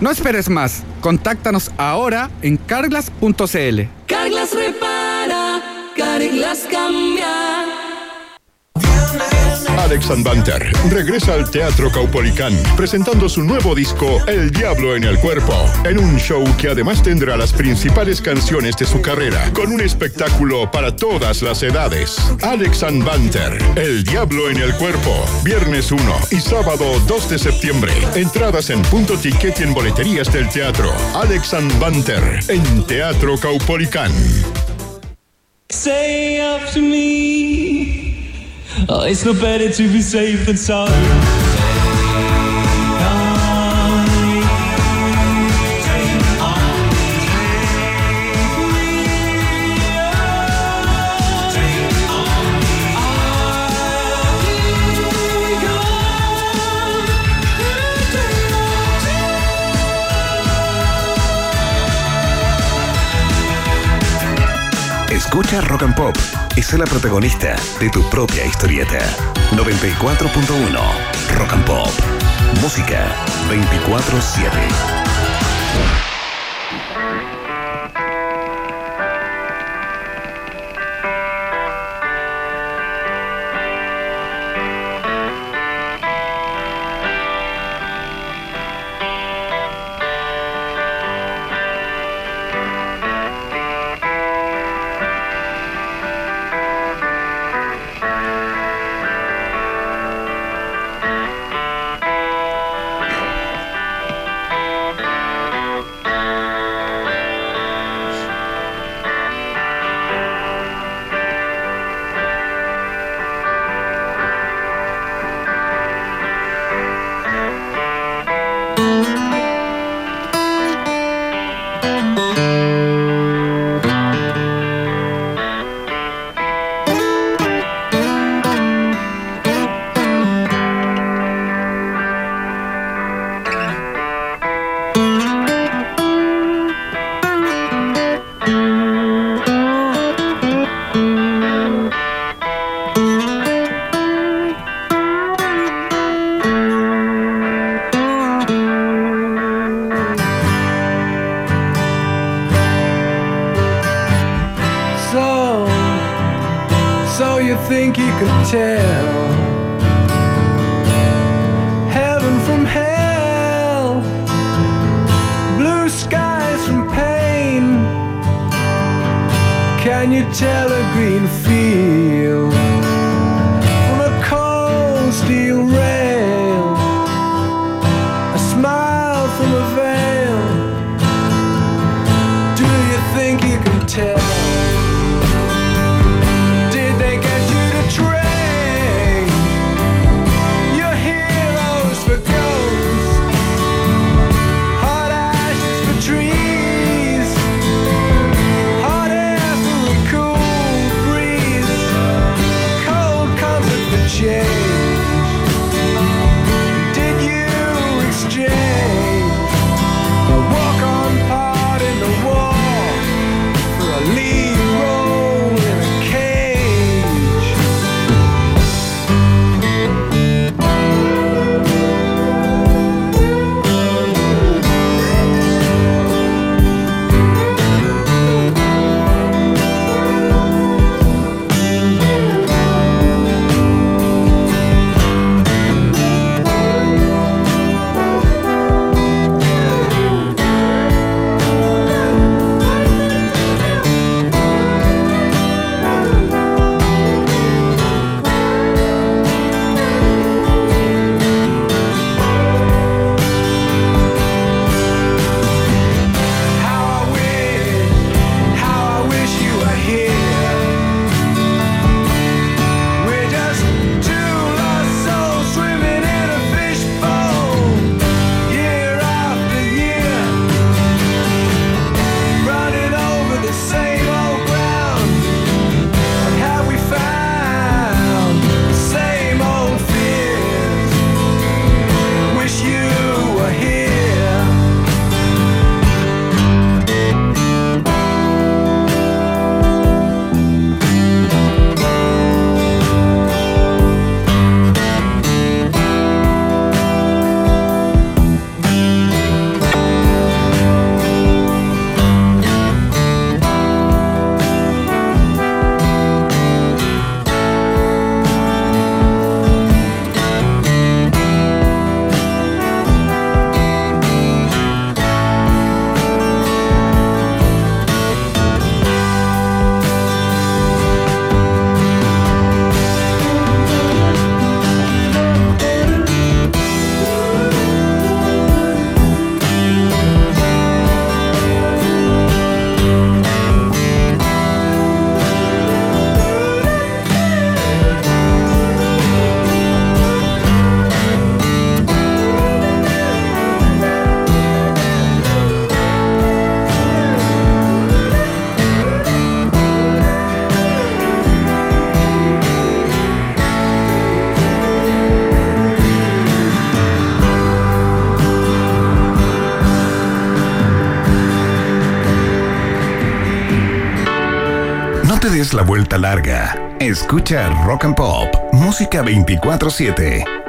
No esperes más. Contáctanos ahora en carglas.cl. Carglas repara, Carglas cambia. Alex Banter regresa al Teatro Caupolicán presentando su nuevo disco El Diablo en el Cuerpo, en un show que además tendrá las principales canciones de su carrera, con un espectáculo para todas las edades. Alex Banter, El Diablo en el Cuerpo, viernes 1 y sábado 2 de septiembre. Entradas en punto ticket y en boleterías del teatro. Alex Banter, en Teatro Caupolicán. Say after me. Oh, it's no better to be safe than sorry. Escucha Rock and Pop y sé la protagonista de tu propia historieta. 94.1 Rock and Pop. Música 24-7. Des la vuelta larga. Escucha Rock and Pop, música 24/7.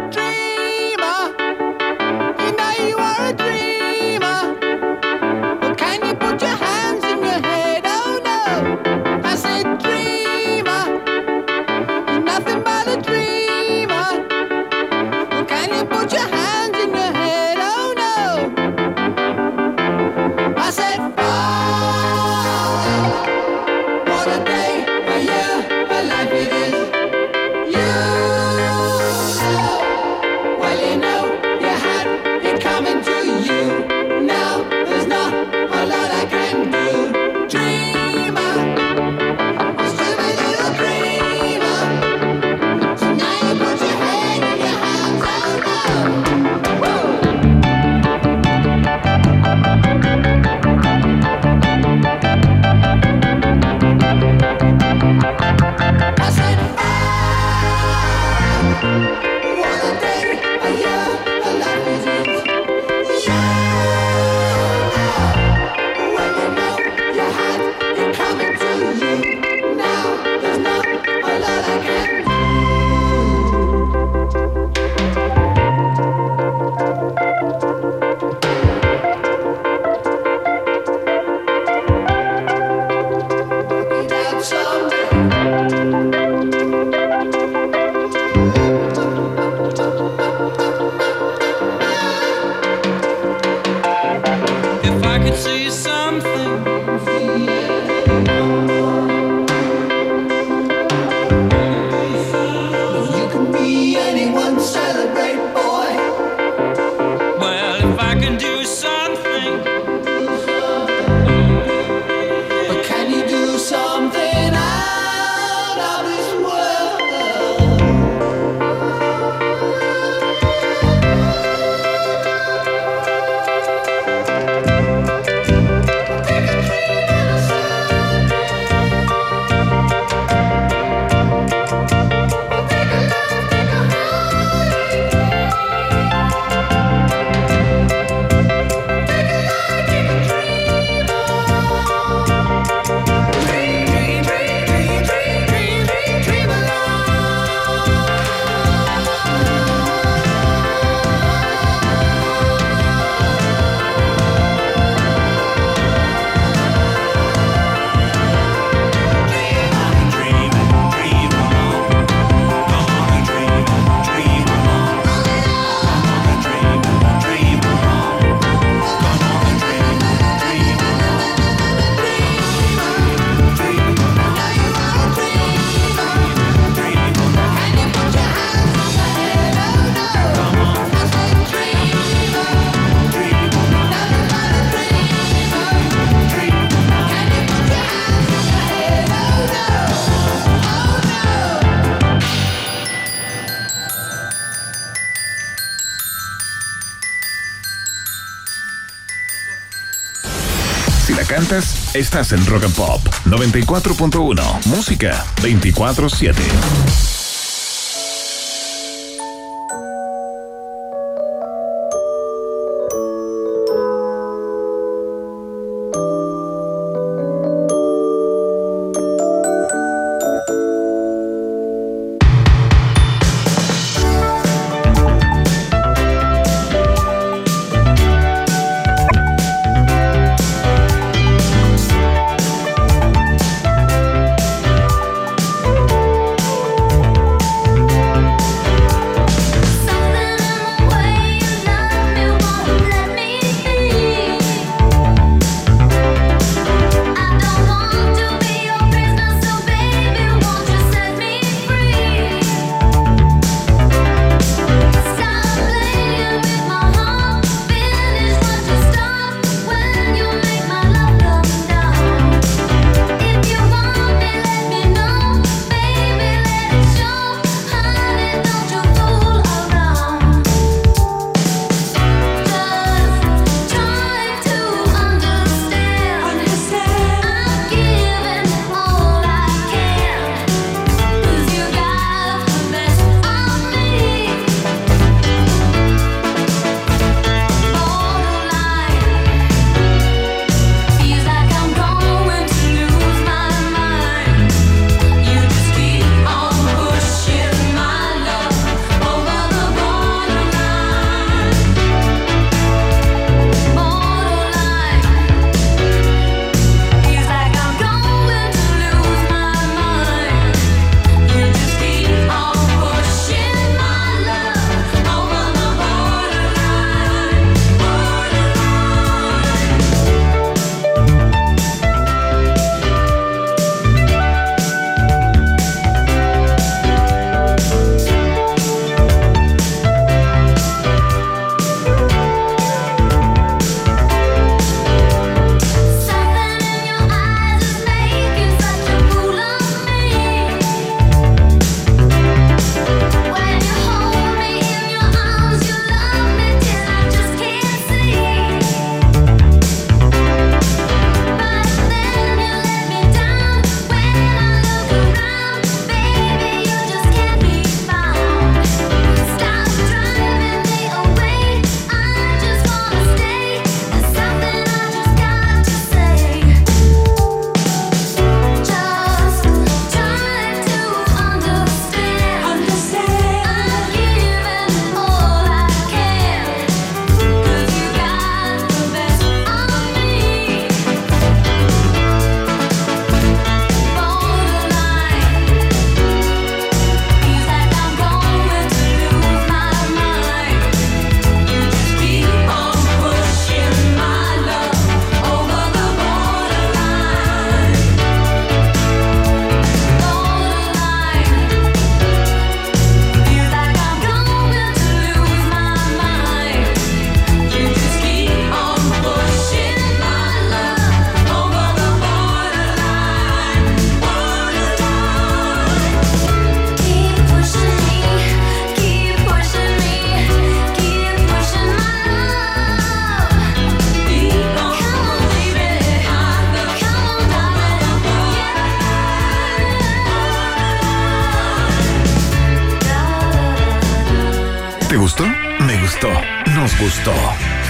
Estás en Rock and Pop 94.1. Música 24-7.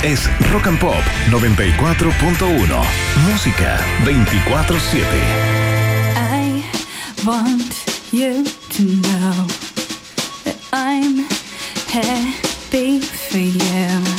es Rock and Pop 94.1. Música 24-7. I want you to know that I'm happy for you.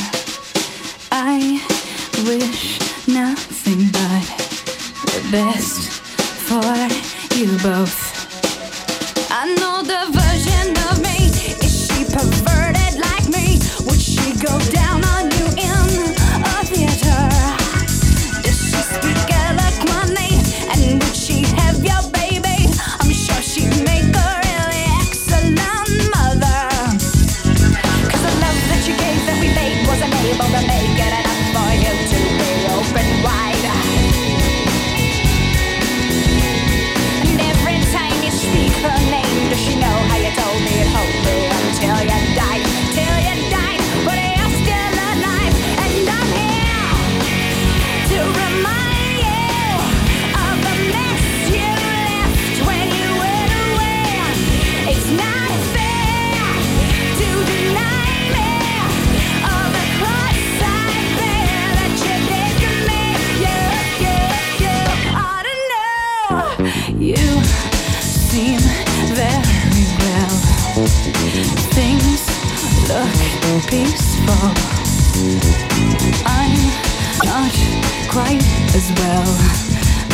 quite as well.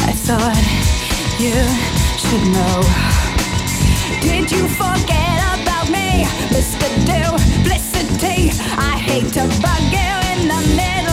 I thought you should know. Did you forget about me, Mr. Duplicity? I hate to bug you in the middle.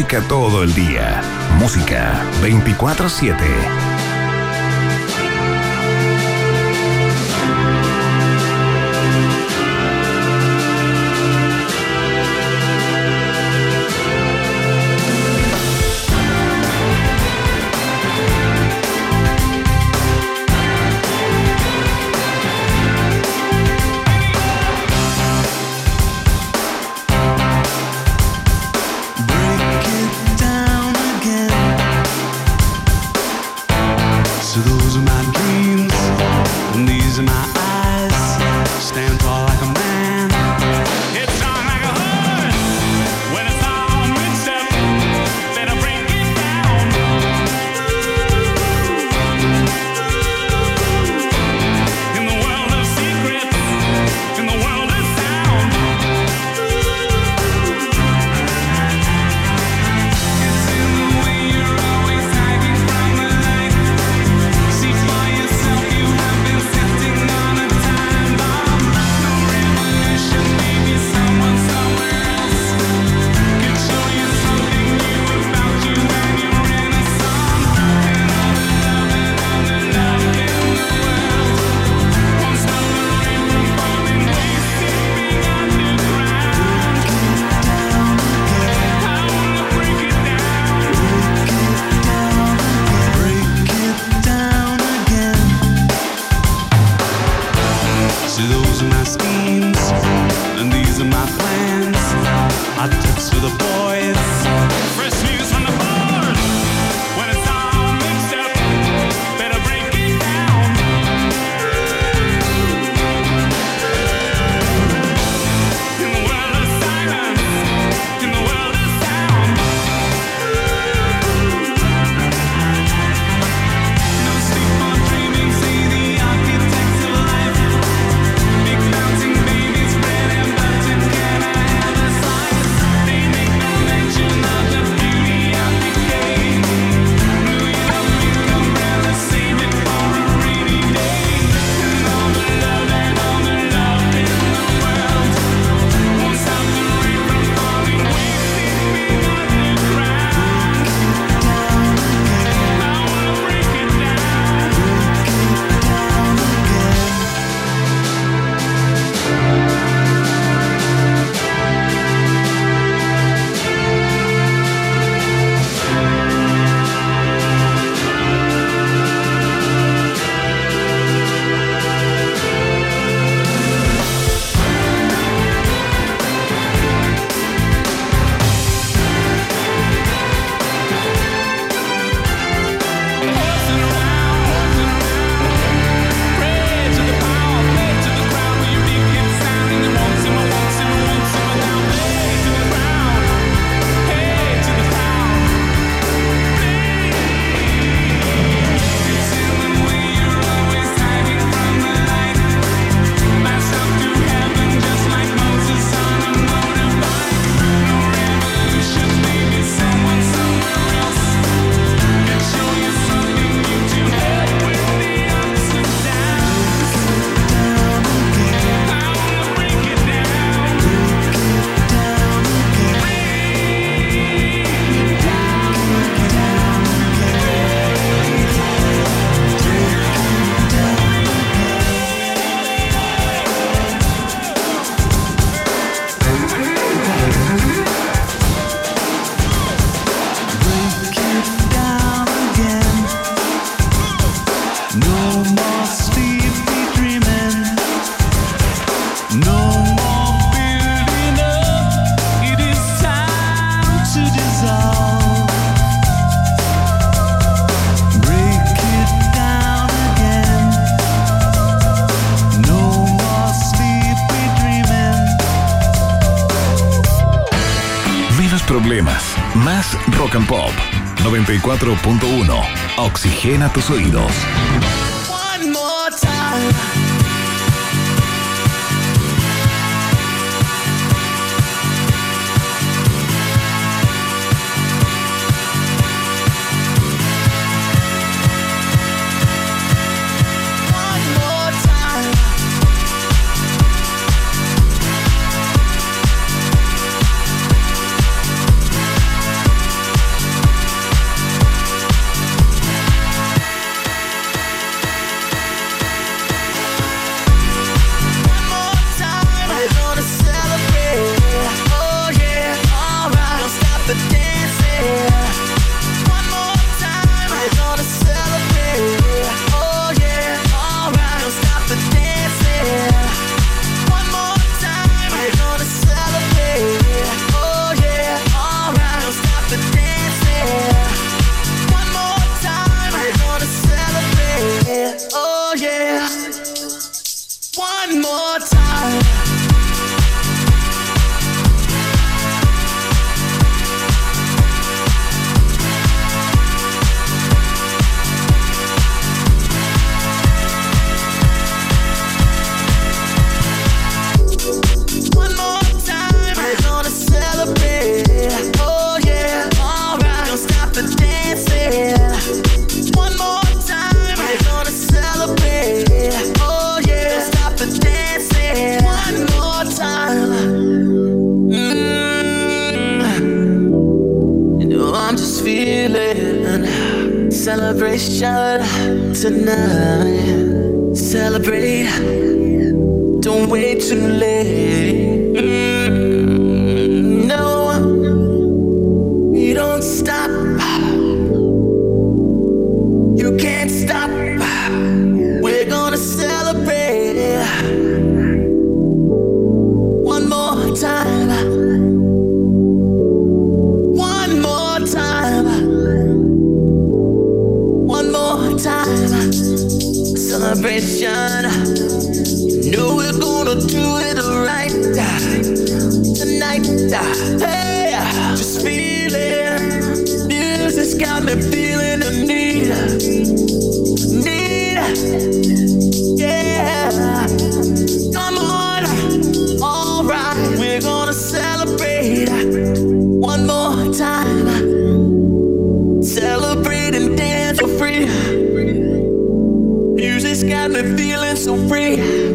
música todo el día. Música 24-7. 94.1. Oxigena tus oídos. so free.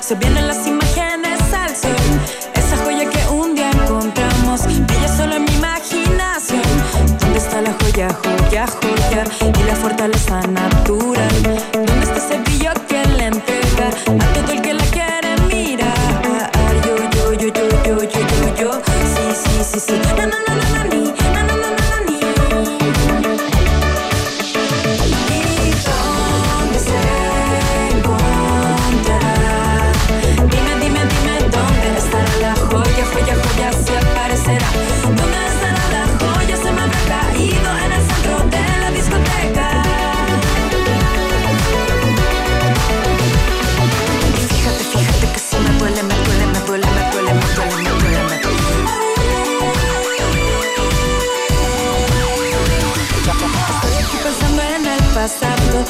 Se vienen las imágenes al sol. Esa joya que un día encontramos, brilla solo en mi imaginación. ¿Dónde está la joya, joya, joya? Y la fortaleza natural. ¿Dónde está ese brillo que le entrega a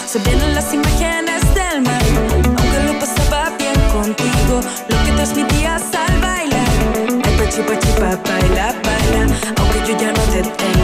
se vienen las imágenes del mar. Aunque lo pasaba bien contigo, lo que transmitías al bailar. Ay, pachi, pachi, pa, baila, baila. Aunque yo ya no te tenga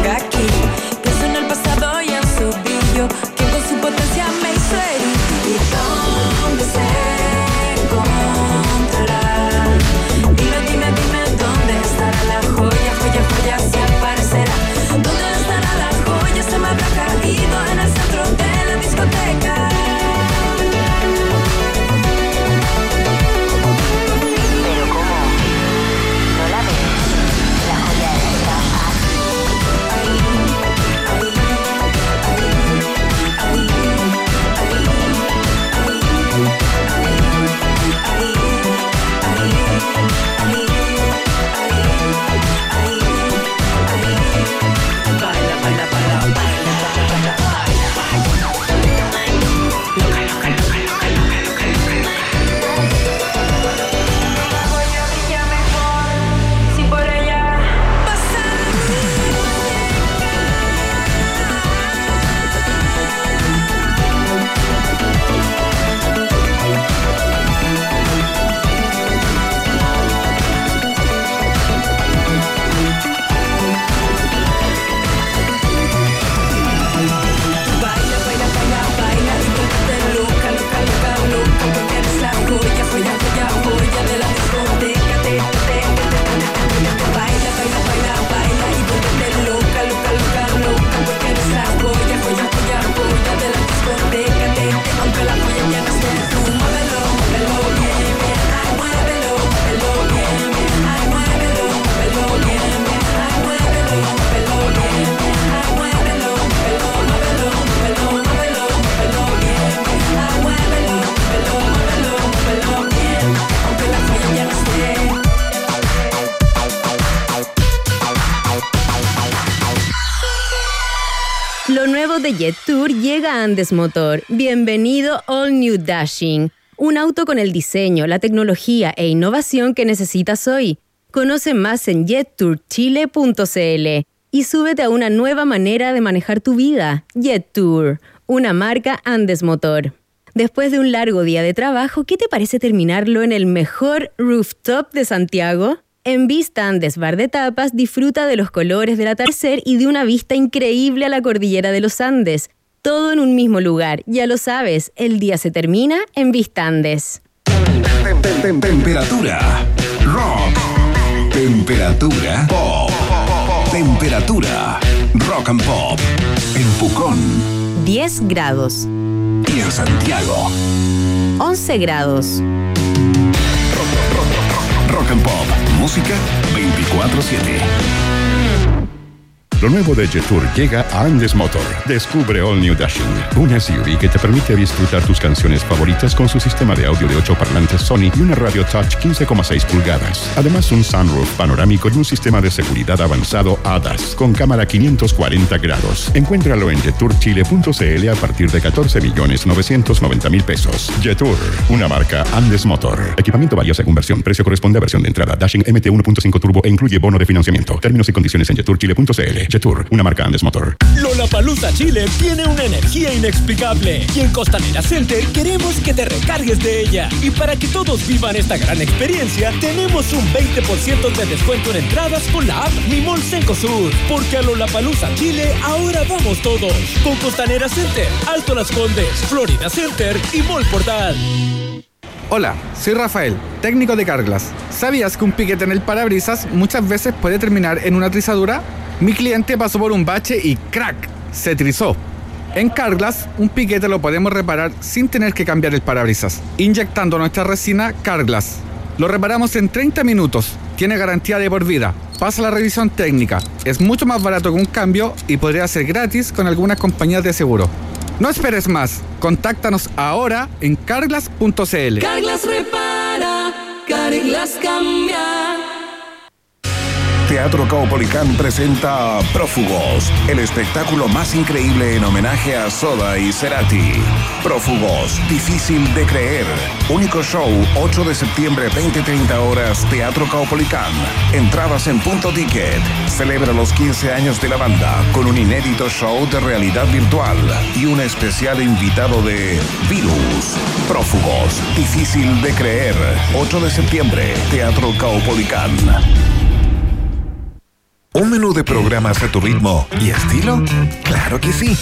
Andes Motor. Bienvenido All New Dashing. Un auto con el diseño, la tecnología e innovación que necesitas hoy. Conoce más en jettourchile.cl y súbete a una nueva manera de manejar tu vida. Jet Tour, una marca Andes Motor. Después de un largo día de trabajo, ¿qué te parece terminarlo en el mejor rooftop de Santiago? En Vista Andes Bar de Tapas disfruta de los colores del atardecer y de una vista increíble a la cordillera de los Andes. Todo en un mismo lugar. Ya lo sabes, el día se termina en Vista Andes. Tem- tem- tem- Temperatura rock. Temperatura pop. Temperatura rock and pop. En Pucón 10 grados, y en Santiago. 11 grados. Rock and pop. Música 24-7. Lo nuevo de Jetour llega a Andes Motor. Descubre All New Dashing, un SUV que te permite disfrutar tus canciones favoritas con su sistema de audio de 8 parlantes Sony y una radio touch 15,6 pulgadas. Además, un sunroof panorámico y un sistema de seguridad avanzado ADAS con cámara 540 grados. Encuéntralo en jetourchile.cl a partir de 14 millones 990 mil pesos. Jetour, una marca Andes Motor. Equipamiento varía según versión. Precio corresponde a versión de entrada. Dashing MT 1.5 Turbo e incluye bono de financiamiento. Términos y condiciones en jetourchile.cl. Jetour, una marca Andes Motor. Lollapalooza Chile tiene una energía inexplicable y en Costanera Center queremos que te recargues de ella. Y para que todos vivan esta gran experiencia, tenemos un 20% de descuento en entradas con la app Mi Mall Cencosud. Porque a Lollapalooza Chile ahora vamos todos. Con Costanera Center, Alto Las Condes, Florida Center y Mall Portal. Hola, soy Rafael, técnico de Carglass. ¿Sabías que un piquete en el parabrisas muchas veces puede terminar en una trizadura? Mi cliente pasó por un bache y ¡crack! se trizó. En Carglass, un piquete lo podemos reparar sin tener que cambiar el parabrisas, inyectando nuestra resina Carglass. Lo reparamos en 30 minutos, tiene garantía de por vida, pasa la revisión técnica, es mucho más barato que un cambio y podría ser gratis con algunas compañías de seguro. No esperes más, contáctanos ahora en carglass.cl. Carglass repara, Carglass cambia. Teatro Caupolicán presenta Prófugos, el espectáculo más increíble en homenaje a Soda y Cerati. Prófugos, difícil de creer. Único show, 8 de septiembre, 20-30 horas, Teatro Caupolicán. Entrabas en punto ticket. Celebra los 15 años de la banda con un inédito show de realidad virtual y un especial invitado de Virus. Prófugos, difícil de creer. 8 de septiembre, Teatro Caupolicán. ¿Un menú de programas a tu ritmo y estilo? Claro que sí.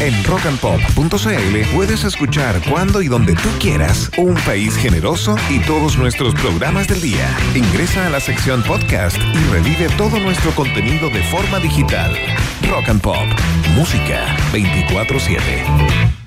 En rockandpop.cl puedes escuchar cuando y donde tú quieras Un País Generoso y todos nuestros programas del día. Ingresa a la sección podcast y revive todo nuestro contenido de forma digital. Rock and Pop, música 24/7.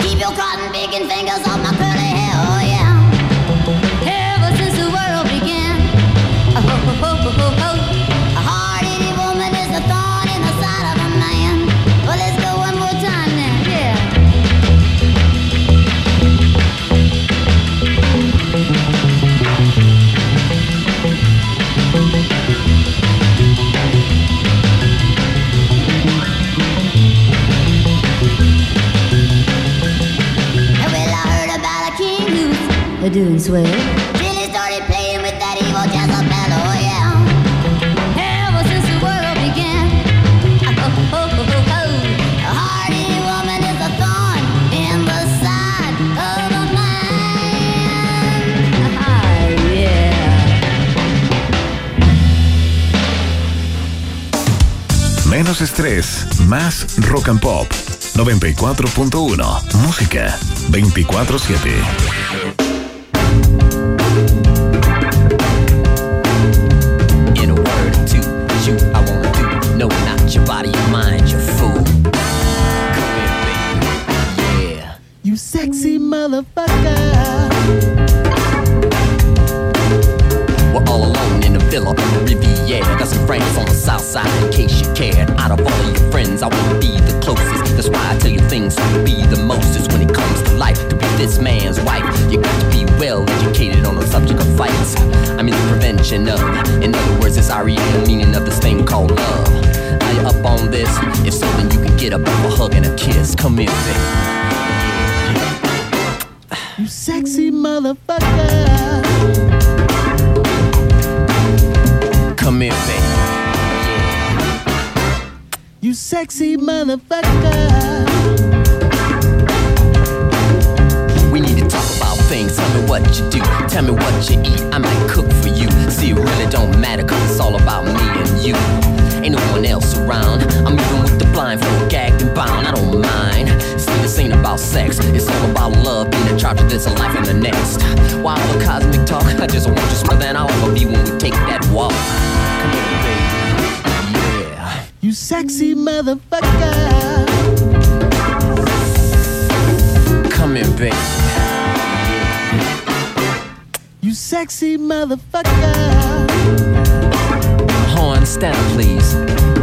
Keep your cotton picking fingers on my Menos estrés, más rock and pop. 94.1 Música 24-7 kiss commencing. You sexy motherfucker. Commencing. You sexy motherfucker. We need to talk about things. Tell me what you do. Tell me what you eat. I might cook for you. See, it really don't matter, cause it's all about me and you. Ain't no one else around. I'm even with the blindfold, gagged and bound. I don't mind. See, this ain't about sex. It's all about love, being in charge of this and life and the next. Why all the cosmic talk? I just want you smarter than I'll ever be when we take that walk. Come here, baby. Yeah. You sexy motherfucker. Come here, baby. You sexy motherfucker on stand, please.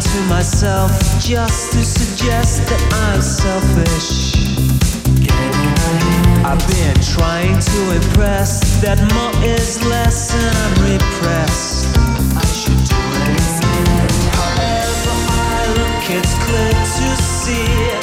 to myself just to suggest that I'm selfish. I've been trying to impress that more is less and I'm repressed. I should do it. However, I look, it's clear to see.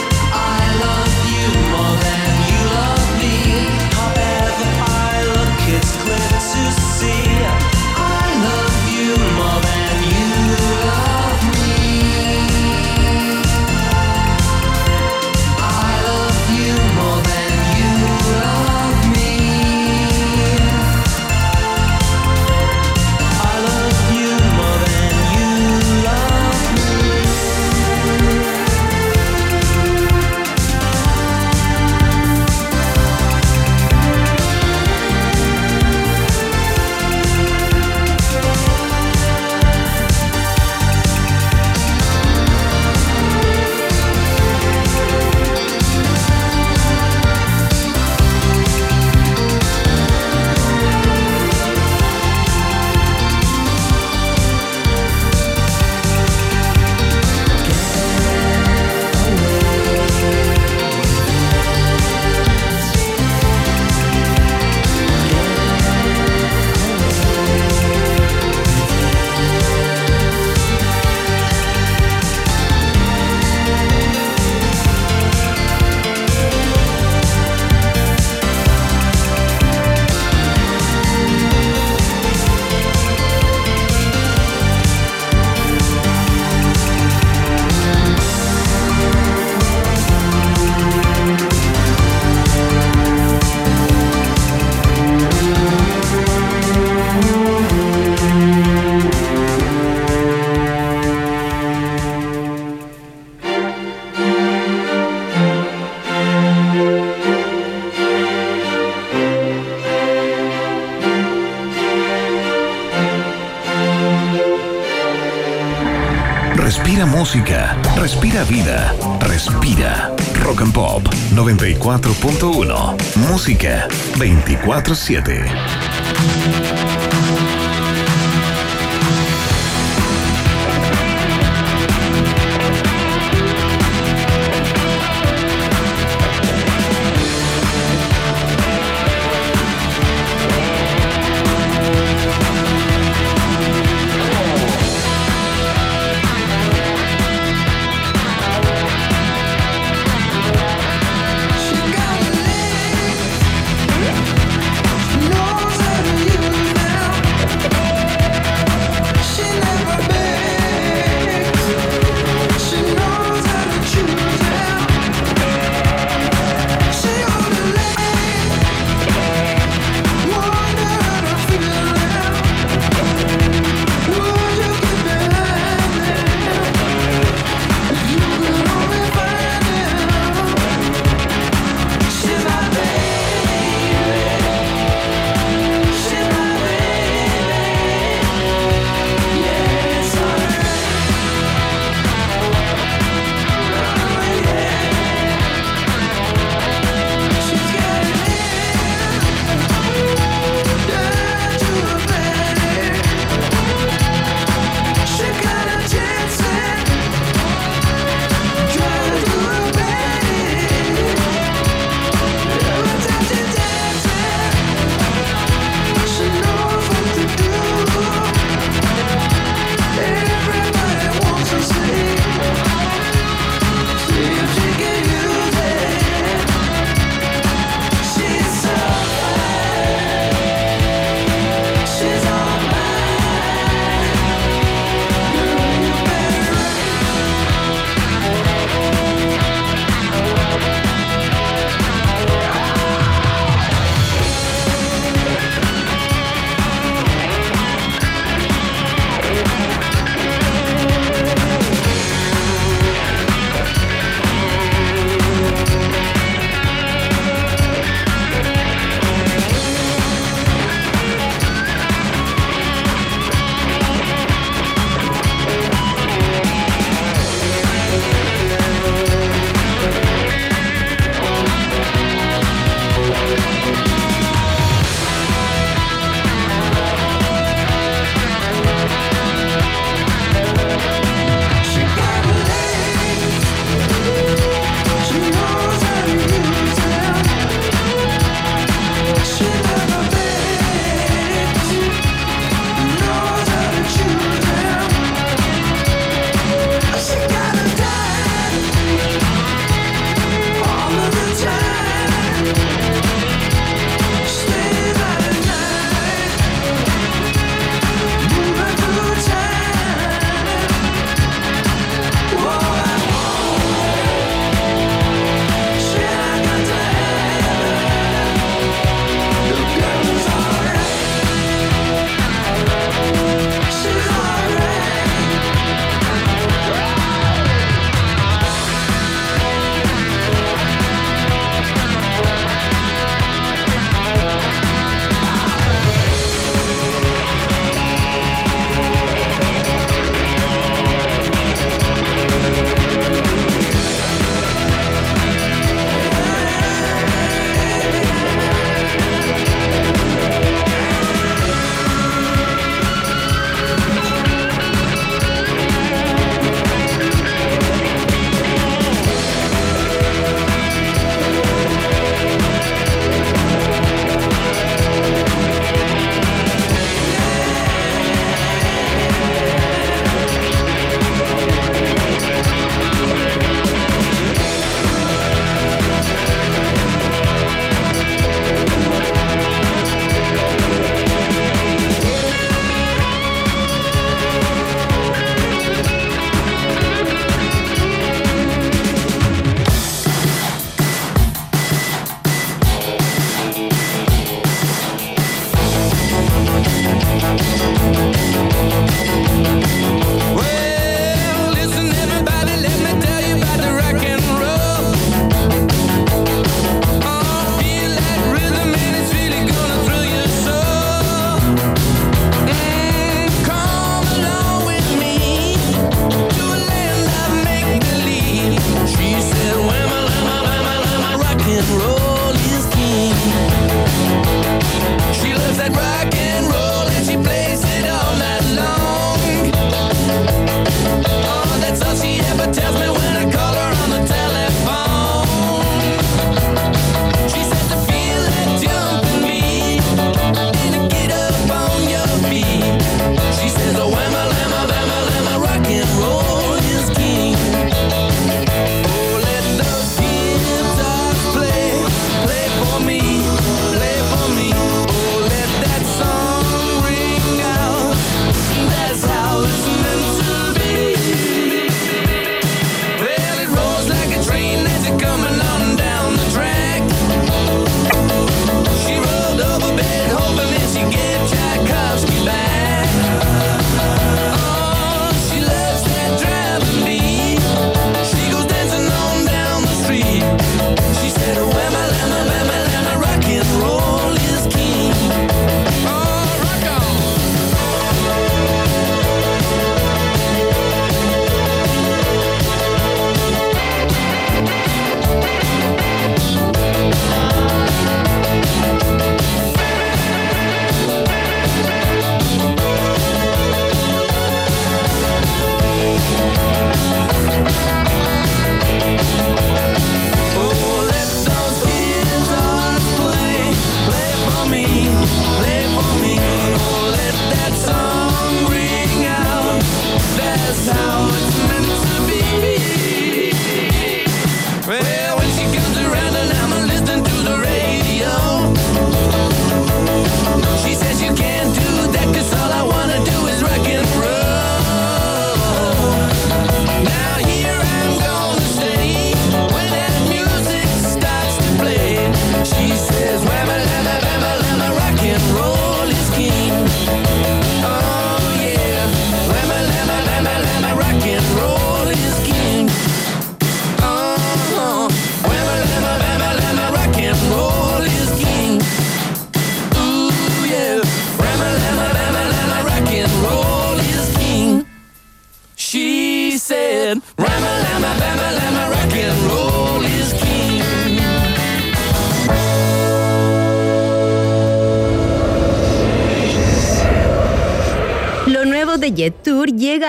Música, respira vida, respira. Rock and Pop 94.1. Música 24-7.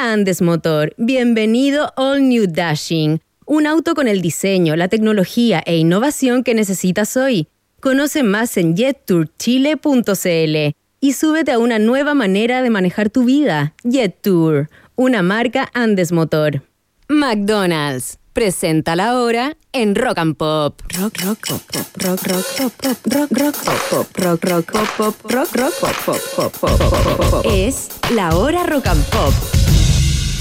Andes Motor. Bienvenido All New Dashing. Un auto con el diseño, la tecnología e innovación que necesitas hoy. Conoce más en jettourchile.cl y súbete a una nueva manera de manejar tu vida. Jet Tour, una marca Andes Motor. McDonald's presenta la hora en Rock and Pop. Rock, rock, pop, rock, rock, pop, pop, rock, rock, pop, pop, rock, rock, pop, pop, rock, rock, pop, pop, pop, pop, pop. Es la hora Rock and Pop.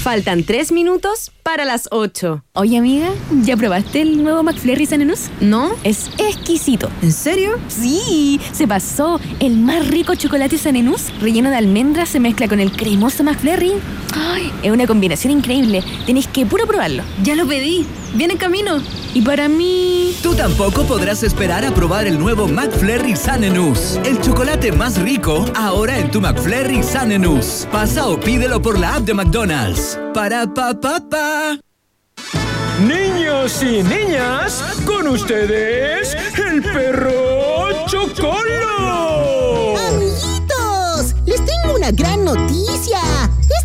Faltan tres minutos para las 8. Oye, amiga, ¿ya probaste el nuevo McFlurry Sanenus? No, es exquisito. ¿En serio? Sí, se pasó. El más rico chocolate Sanenus, relleno de almendras, se mezcla con el cremoso McFlurry. Ay, es una combinación increíble. Tenéis que puro probarlo. Ya lo pedí. Viene en camino. Y para mí... Tú tampoco podrás esperar a probar el nuevo McFlurry Sanenus. El chocolate más rico, ahora en tu McFlurry Sanenus. Pasa o pídelo por la app de McDonald's. Para pa pa pa. Niños y niñas, con ustedes, el perro Chocolo. ¡Amiguitos! Les tengo una gran noticia.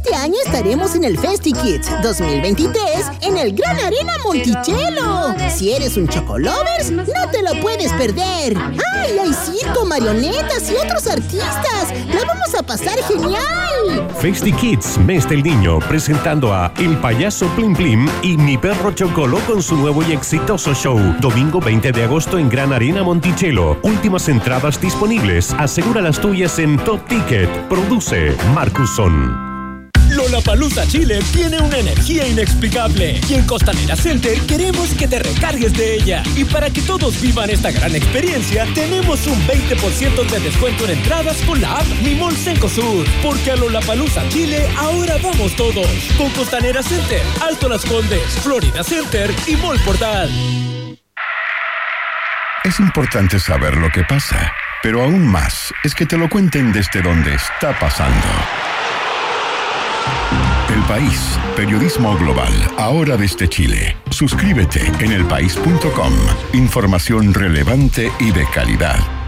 Este año estaremos en el FestiKids 2023 en el Gran Arena Monticello. Si eres un Chocolovers, no te lo puedes perder. ¡Ay, hay circo, marionetas y otros artistas! ¡La vamos a pasar genial! Festy Kids, Mes del Niño, presentando a El Payaso Plim Plim y Mi Perro Chocolo con su nuevo y exitoso show. Domingo 20 de agosto en Gran Arena Monticello. Últimas entradas disponibles. Asegura las tuyas en Top Ticket. Produce Marcuson. Lollapalooza Chile tiene una energía inexplicable y en Costanera Center queremos que te recargues de ella. Y para que todos vivan esta gran experiencia, tenemos un 20% de descuento en entradas con la app Mi Mall Cencosud. Porque a Lollapalooza Chile ahora vamos todos. Con Costanera Center, Alto Las Condes, Florida Center y Mall Portal. Es importante saber lo que pasa, pero aún más es que te lo cuenten desde donde está pasando. El País, periodismo global, ahora desde Chile. Suscríbete en elpaís.com. Información relevante y de calidad.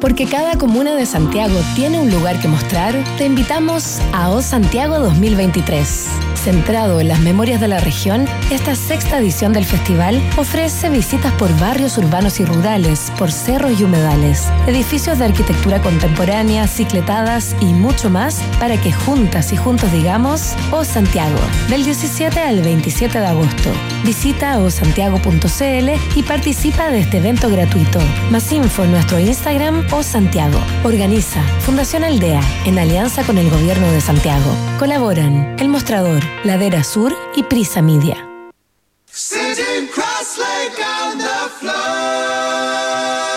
Porque cada comuna de Santiago tiene un lugar que mostrar, te invitamos a O Santiago 2023. Centrado en las memorias de la región, esta sexta edición del festival ofrece visitas por barrios urbanos y rurales, por cerros y humedales, edificios de arquitectura contemporánea, cicletadas y mucho más para que juntas y juntos digamos O Santiago, del 17 al 27 de agosto. Visita osantiago.cl y participa de este evento gratuito. Más info en nuestro Instagram o Santiago. Organiza Fundación Aldea en alianza con el Gobierno de Santiago. Colaboran El Mostrador, Ladera Sur y Prisa Media.